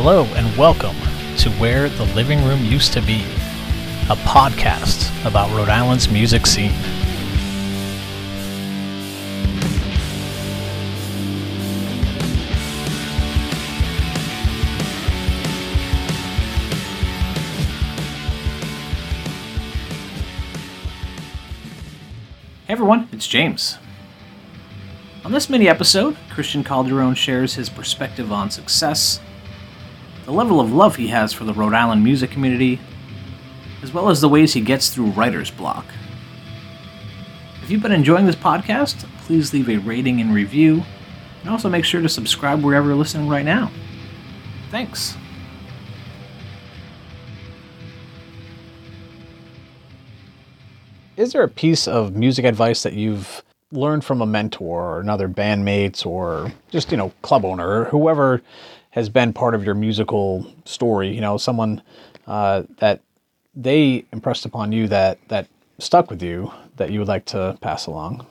Hello and welcome to Where the Living Room Used to Be, a podcast about Rhode Island's music scene. Hey everyone, it's James. On this mini episode, Christian Calderon shares his perspective on success, the level of love he has for the Rhode Island music community, as well as the ways he gets through writer's block. If you've been enjoying this podcast, please leave a rating and review, and also make sure to subscribe wherever you're listening right now. Thanks. Is there a piece of music advice that you've learned from a mentor or another bandmates or just, you know, club owner or whoever has been part of your musical story, you know, someone uh, that they impressed upon you that that stuck with you that you would like to pass along?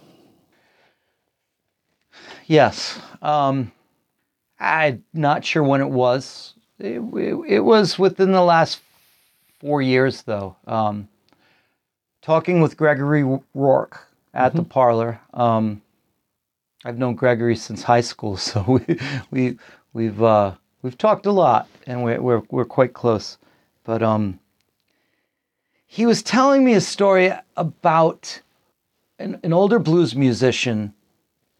Yes. Um, I'm not sure when it was. It, it, it was within the last four years, though. Um, talking with Gregory Rourke at the parlor. Um, I've known Gregory since high school, so we, we we've uh, we've talked a lot, and we're we're, we're quite close. But um, he was telling me a story about an, an older blues musician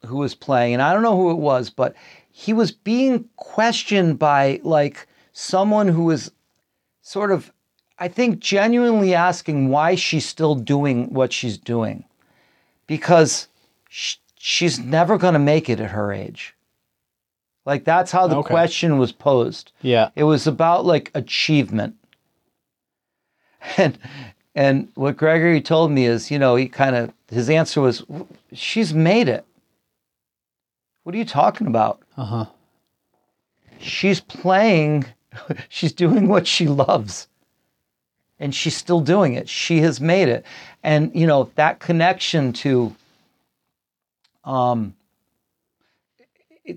who was playing, and I don't know who it was, but he was being questioned by like someone who was sort of, I think, genuinely asking why she's still doing what she's doing, because sh- she's never going to make it at her age. Like that's how the Okay. question was posed. Yeah. It was about like achievement. And and what Gregory told me is, you know, he kind of his answer was, "She's made it." What are you talking about? Uh huh. She's playing, she's doing what she loves. And she's still doing it. She has made it. And you know, that connection to um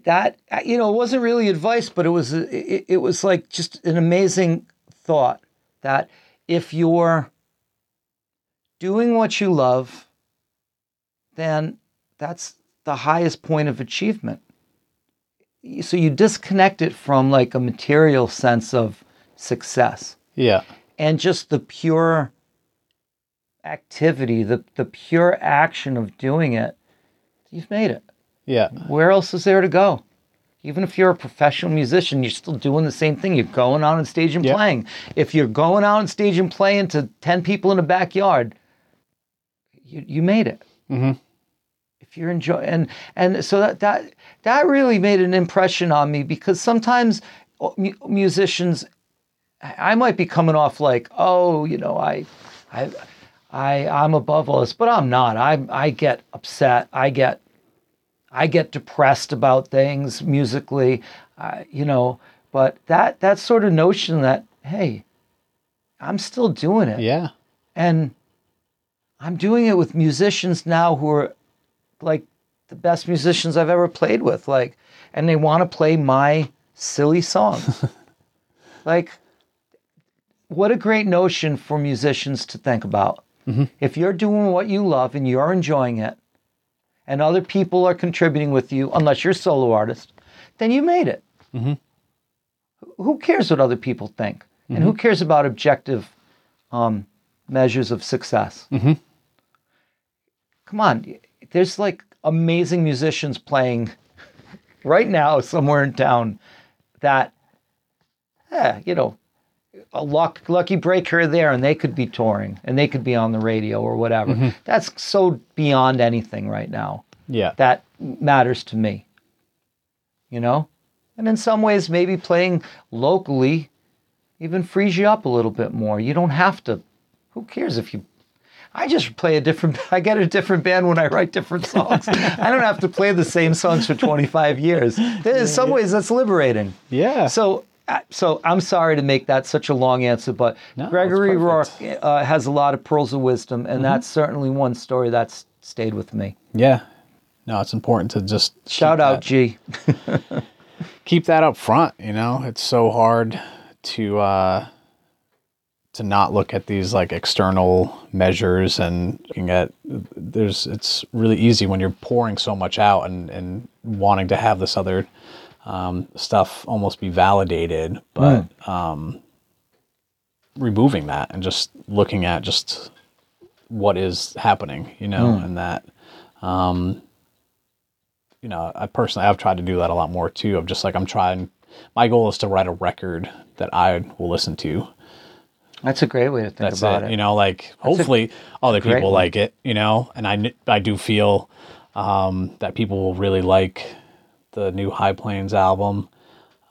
that uh, you know, it wasn't really advice, but it was uh, it, it was like just an amazing thought that if you're doing what you love, then that's the highest point of achievement. So you disconnect it from like a material sense of success Yeah. and just the pure activity, the, the pure action of doing it, you've made it. Yeah. Where else is there to go? Even if you're a professional musician, you're still doing the same thing. You're going out on stage and Yeah. playing. If you're going out on stage and playing to 10 people in the backyard, you, you made it. Mhm. If you're enjoying, and, and so that, that, that really made an impression on me because sometimes uh, musicians, I might be coming off like, oh, you know, I, I, I, I'm above all this, but I'm not. I, I get upset. I get I get depressed about things musically, uh, you know. But that that sort of notion that hey, I'm still doing it, Yeah. and I'm doing it with musicians now who are like the best musicians I've ever played with, like, and they want to play my silly songs. like, what a great notion for musicians to think about. If you're doing what you love and you're enjoying it, and other people are contributing with you, unless you're a solo artist, then you made it. Who cares what other people think? And who cares about objective um, measures of success? Come on, there's like amazing musicians playing right now somewhere in town that, eh, you know, a luck, lucky break here or there, and they could be touring and they could be on the radio or whatever. Mm-hmm. That's so beyond anything right now Yeah. that matters to me. You know? And in some ways, maybe playing locally even frees you up a little bit more. You don't have to. Who cares if you. I just play a different. I get a different band when I write different songs. I don't have to play the same songs for 25 years. In some ways, that's liberating. Yeah. So, so I'm sorry to make that such a long answer, but No, Gregory Rourke uh, has a lot of pearls of wisdom, and that's certainly one story that's stayed with me. yeah. No, it's important to just Shout out, that. G. keep that up front. You know, it's so hard to uh, to not look at these like external measures and looking at there's it's really easy when you're pouring so much out and and wanting to have this other um, stuff almost be validated, but um, removing that and just looking at just what is happening, you know, and that um, you know, I personally I've tried to do that a lot more too. Of just like I'm trying. My goal is to write a record that I will listen to. That's a great way to think That's about it. it. You know, like hopefully other people like it. You know, and I I do feel um, that people will really like the new High Plains album.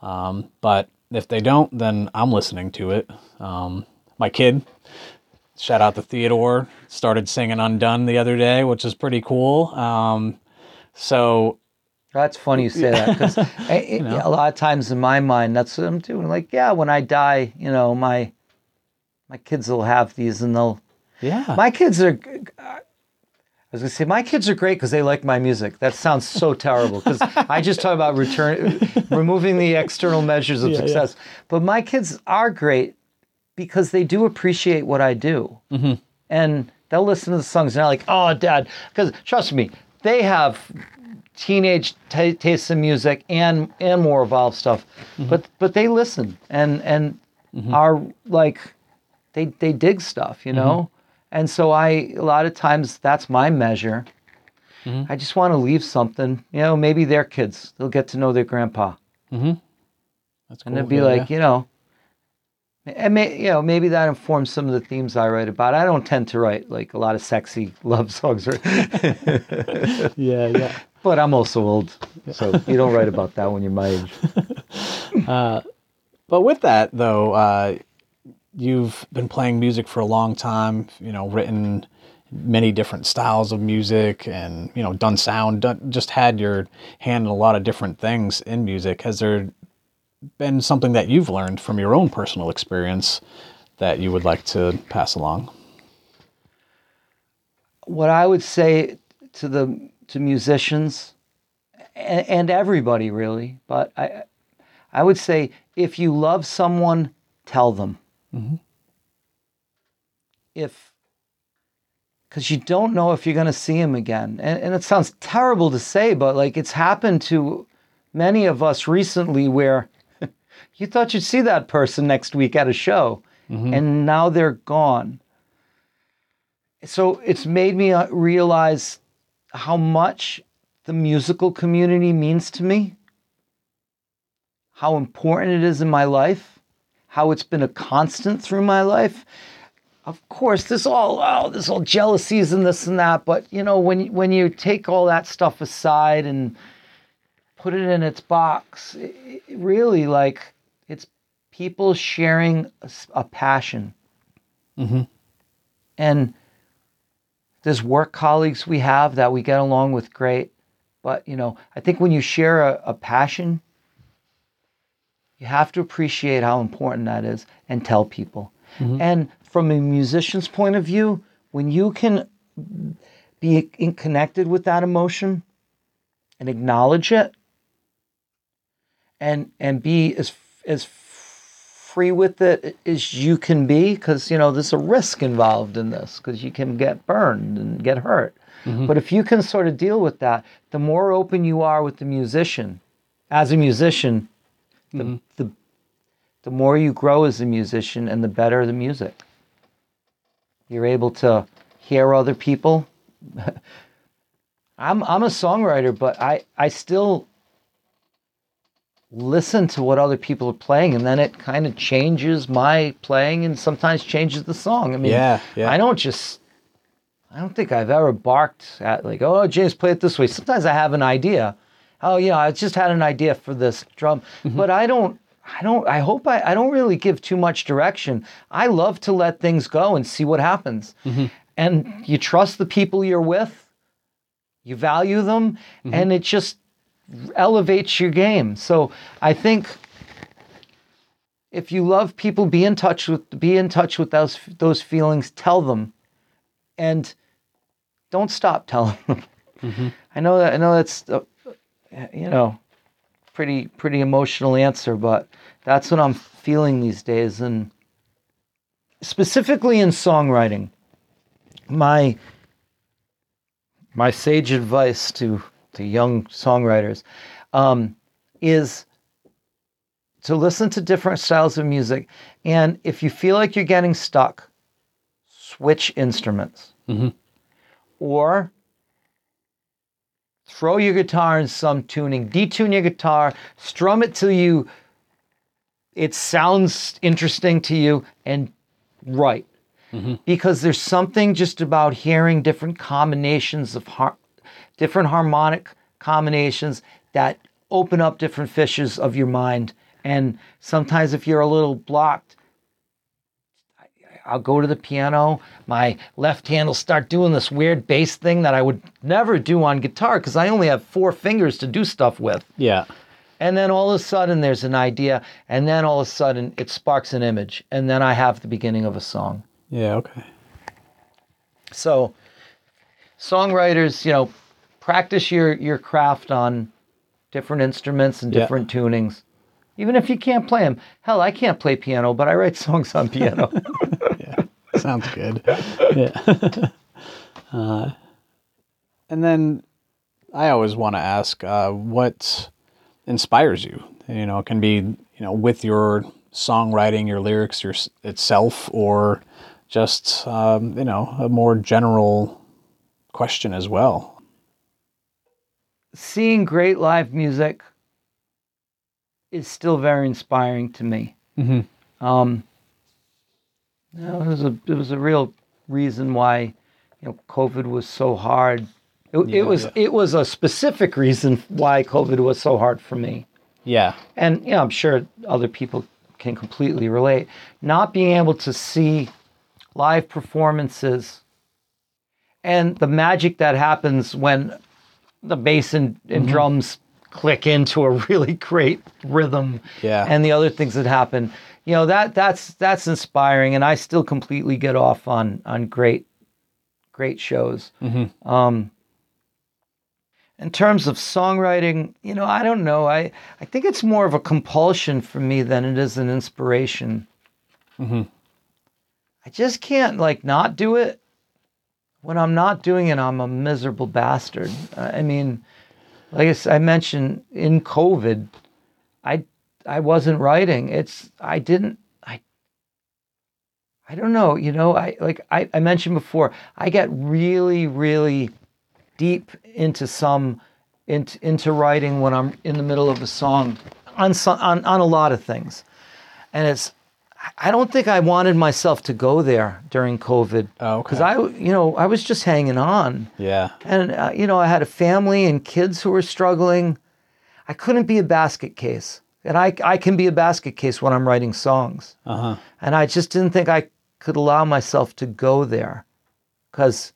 Um, but if they don't, then I'm listening to it. Um, my kid, shout out to Theodore, started singing Undone the other day, which is pretty cool. Um, so That's funny you say that because a lot of times in my mind, that's what I'm doing. Like, yeah, when I die, you know, my my kids will have these, and they'll. yeah, My kids are. I was gonna say my kids are great because they like my music. That sounds so terrible because I just talk about return, removing the external measures of Yeah, yeah. success. But my kids are great because they do appreciate what I do, Mm-hmm. and they'll listen to the songs and they're like, "Oh, Dad," because trust me, they have teenage t- tastes in music and and more evolved stuff, Mm-hmm. but but they listen and and are like they they dig stuff, you know. And so I a lot of times that's my measure. Mm-hmm. I just want to leave something, you know. Maybe their kids they'll get to know their grandpa, mm-hmm. that's and cool. they'll be Yeah, like, yeah. you know. And may, you know, maybe that informs some of the themes I write about. I don't tend to write like a lot of sexy love songs, or, yeah, yeah. but I'm also old, so you don't write about that when you're my age. Uh, but with that, though, uh, you've been playing music for a long time. You know, written many different styles of music, and you know, done sound. Done, just had your hand in a lot of different things in music. Has there been something that you've learned from your own personal experience that you would like to pass along? what I would say to the to musicians and, and everybody really, but I I would say if you love someone, tell them. If because you don't know if you're going to see him again, and, and it sounds terrible to say, but like it's happened to many of us recently where you thought you'd see that person next week at a show, and now they're gone. So it's made me uh, realize how much the musical community means to me, how important it is in my life, how it's been a constant through my life. Of course, there's all oh, there's all jealousies and this and that, but you know when when you take all that stuff aside and put it in its box, it, it really like it's people sharing a passion. Mm-hmm. And there's work colleagues we have that we get along with great. But, you know, I think when you share a, a passion, you have to appreciate how important that is and tell people. Mm-hmm. And from a musician's point of view, when you can be in connected with that emotion and acknowledge it and and be as as free with it as you can be because you know there's a risk involved in this because you can get burned and get hurt. Mm-hmm. But if you can sort of deal with that the more open you are with the musician as a musician the, mm-hmm. the the more you grow as a musician and the better the music. You're able to hear other people. I'm i'm a songwriter but i i still listen to what other people are playing and then it kind of changes my playing and sometimes changes the song. I mean Yeah, yeah. i don't just i don't think i've ever barked at like oh james play it this way. Sometimes i have an idea oh you know i just had an idea for this drum. Mm-hmm. But i don't i don't i hope I, I don't really give too much direction. I love to let things go and see what happens. Mm-hmm. And you trust the people you're with you value them mm-hmm. and it just elevates your game. So I think if you love people, be in touch with be in touch with those those feelings. Tell them, and don't stop telling them. I know that I know that's you know pretty pretty emotional answer, but that's what I'm feeling these days, and specifically in songwriting, my my sage advice to to young songwriters um, is to listen to different styles of music, and if you feel like you're getting stuck, switch instruments, or throw your guitar in some tuning, detune your guitar, strum it till you it sounds interesting to you and write. Mm-hmm. Because there's something just about hearing different combinations of har- different harmonic combinations that open up different fissures of your mind. And sometimes if you're a little blocked, I'll go to the piano. My left hand will start doing this weird bass thing that I would never do on guitar because I only have four fingers to do stuff with. Yeah. And then all of a sudden there's an idea, and then all of a sudden it sparks an image, and then I have the beginning of a song. Yeah. Okay. So, songwriters, you know, practice your your craft on different instruments and Yeah. different tunings. Even if you can't play them. Hell, I can't play piano, but I write songs on piano. Yeah, sounds good. Yeah. uh, and then I always want to ask uh, what inspires you. You know, it can be you know with your songwriting, your lyrics, your itself, or just um, you know a more general question as well. Seeing great live music is still very inspiring to me. Mhm. Um, you know, it was a it was a real reason why you know COVID was so hard. It, it was yeah. it was a specific reason why COVID was so hard for me. Yeah. and you know, I'm sure other people can completely relate. Not being able to see live performances and the magic that happens when the bass and, and drums click into a really great rhythm Yeah. and the other things that happen you know that that's that's inspiring and i still completely get off on on great great shows um in terms of songwriting, you know, I don't know. I, I think it's more of a compulsion for me than it is an inspiration. mm-hmm. I just can't like not do it. When I'm not doing it, I'm a miserable bastard. I mean, like I mentioned in COVID, I I wasn't writing. It's I didn't I I don't know. You know, I like I, I mentioned before. I get really really deep into some into, into writing when I'm in the middle of a song on on on a lot of things, and it's I don't think I wanted myself to go there during COVID Oh, okay. because I you know I was just hanging on Yeah. and uh, you know I had a family and kids who were struggling. I couldn't be a basket case, and I I can be a basket case when I'm writing songs, Uh huh. and I just didn't think I could allow myself to go there, because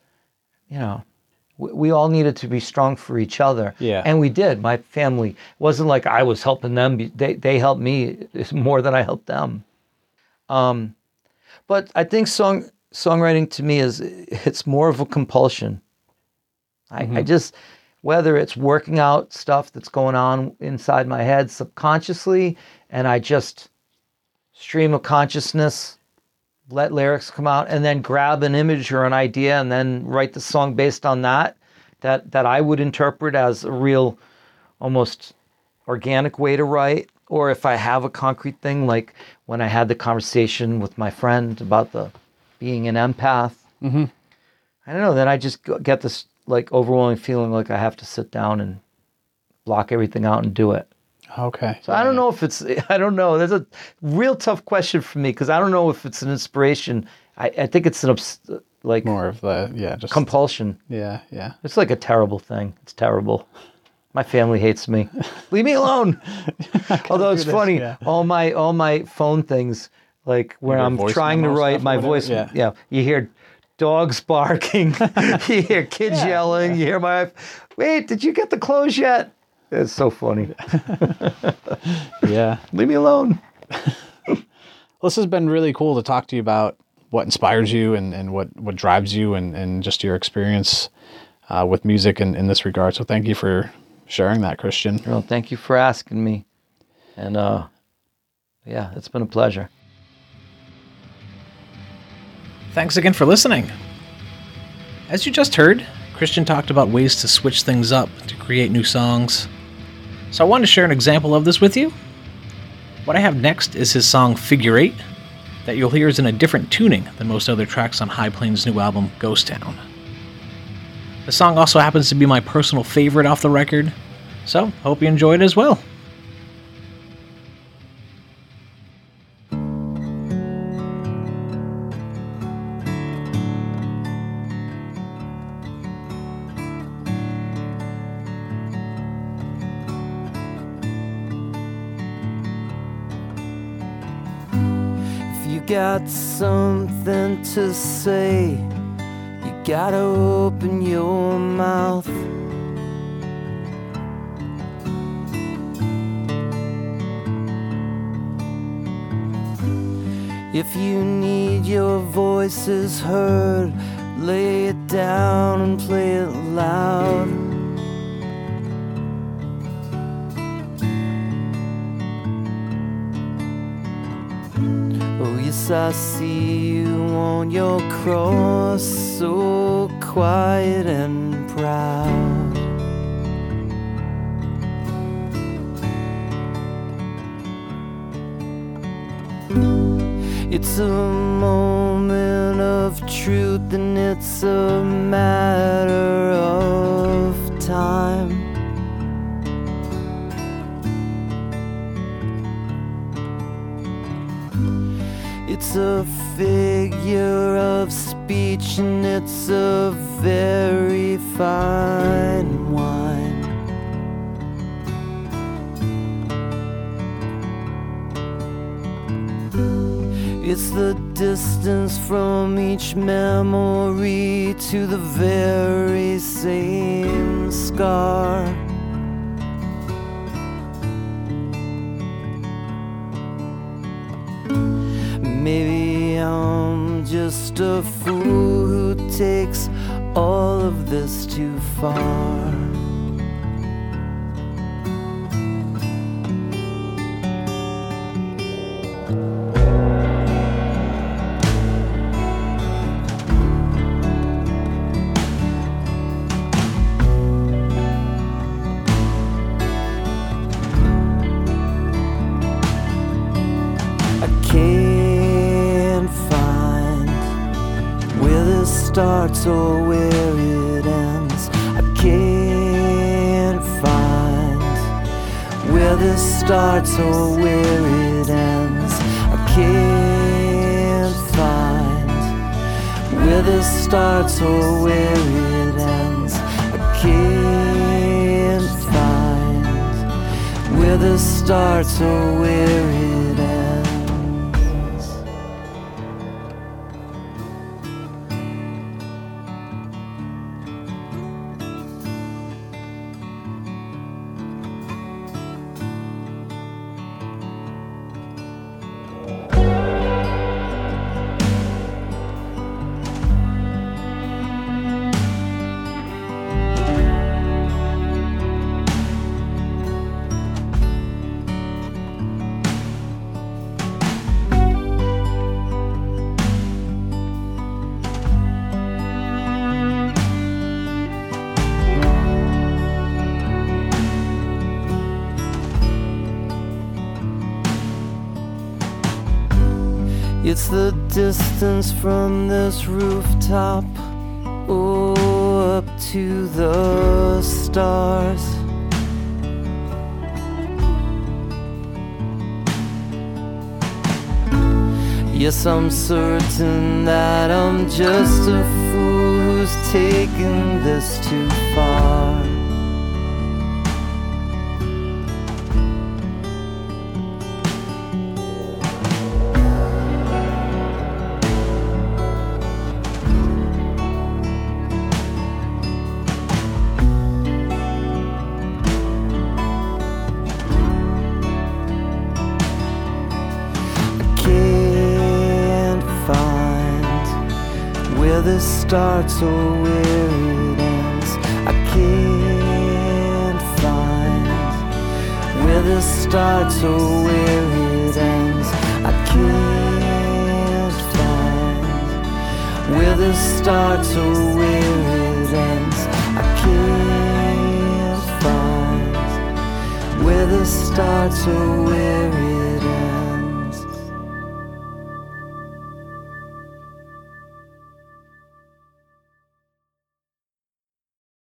you know we, we all needed to be strong for each other. Yeah. and we did. My family wasn't like I was helping them; they they helped me more than I helped them. Um, but I think song songwriting to me is it's more of a compulsion. I, I just whether it's working out stuff that's going on inside my head subconsciously, and I just stream of consciousness, let lyrics come out, and then grab an image or an idea, and then write the song based on that. That that I would interpret as a real, almost organic way to write. Or if I have a concrete thing, like when I had the conversation with my friend about the being an empath. Mhm. I don't know. Then I just get this like overwhelming feeling like I have to sit down and block everything out and do it. Okay. So I don't know if it's. I don't know. That's a real tough question for me because I don't know if it's an inspiration. I, I think it's an obs- like More of the yeah, just compulsion. yeah, yeah. It's like a terrible thing. It's terrible. My family hates me. Leave me alone. Although it's this, funny, yeah. all my all my phone things, like when Your I'm trying to write my voice, Yeah. yeah. you hear dogs barking, you hear kids Yeah, yelling, you hear my wife. Wait, did you get the clothes yet? It's so funny. Yeah. Leave me alone. this has been really cool to talk to you about what inspires you and, and what, what drives you and, and just your experience uh, with music in, in this regard. So thank you for sharing that, Christian. Well, thank you for asking me. And uh, yeah, it's been a pleasure. Thanks again for listening. As you just heard, Christian talked about ways to switch things up to create new songs. So I wanted to share an example of this with you. What I have next is his song Figure Eight, that you'll hear is in a different tuning than most other tracks on High Plains' new album, Ghost Town. The song also happens to be my personal favorite off the record, so hope you enjoy it as well. If you got something to say, gotta open your mouth. If you need your voices heard, lay it down and play it loud. I see you on your cross, so quiet and proud. It's a moment of truth, and it's a matter of time. It's a figure of speech and it's a very fine wine. It's the distance from each memory to the very same scar. Just a fool who takes all of this too far. This starts or where it ends. I can't find where this starts or where it ends. I can't find where this starts or where it ends. I can't find where this starts or where it ends. It's the distance from this rooftop oh, up to the stars. Yes, I'm certain that I'm just a fool who's taken this too far. This starts or where it ends. I can't find where this starts or where it ends. I can't find where this starts or where it ends. I can't find where this starts or where it ends.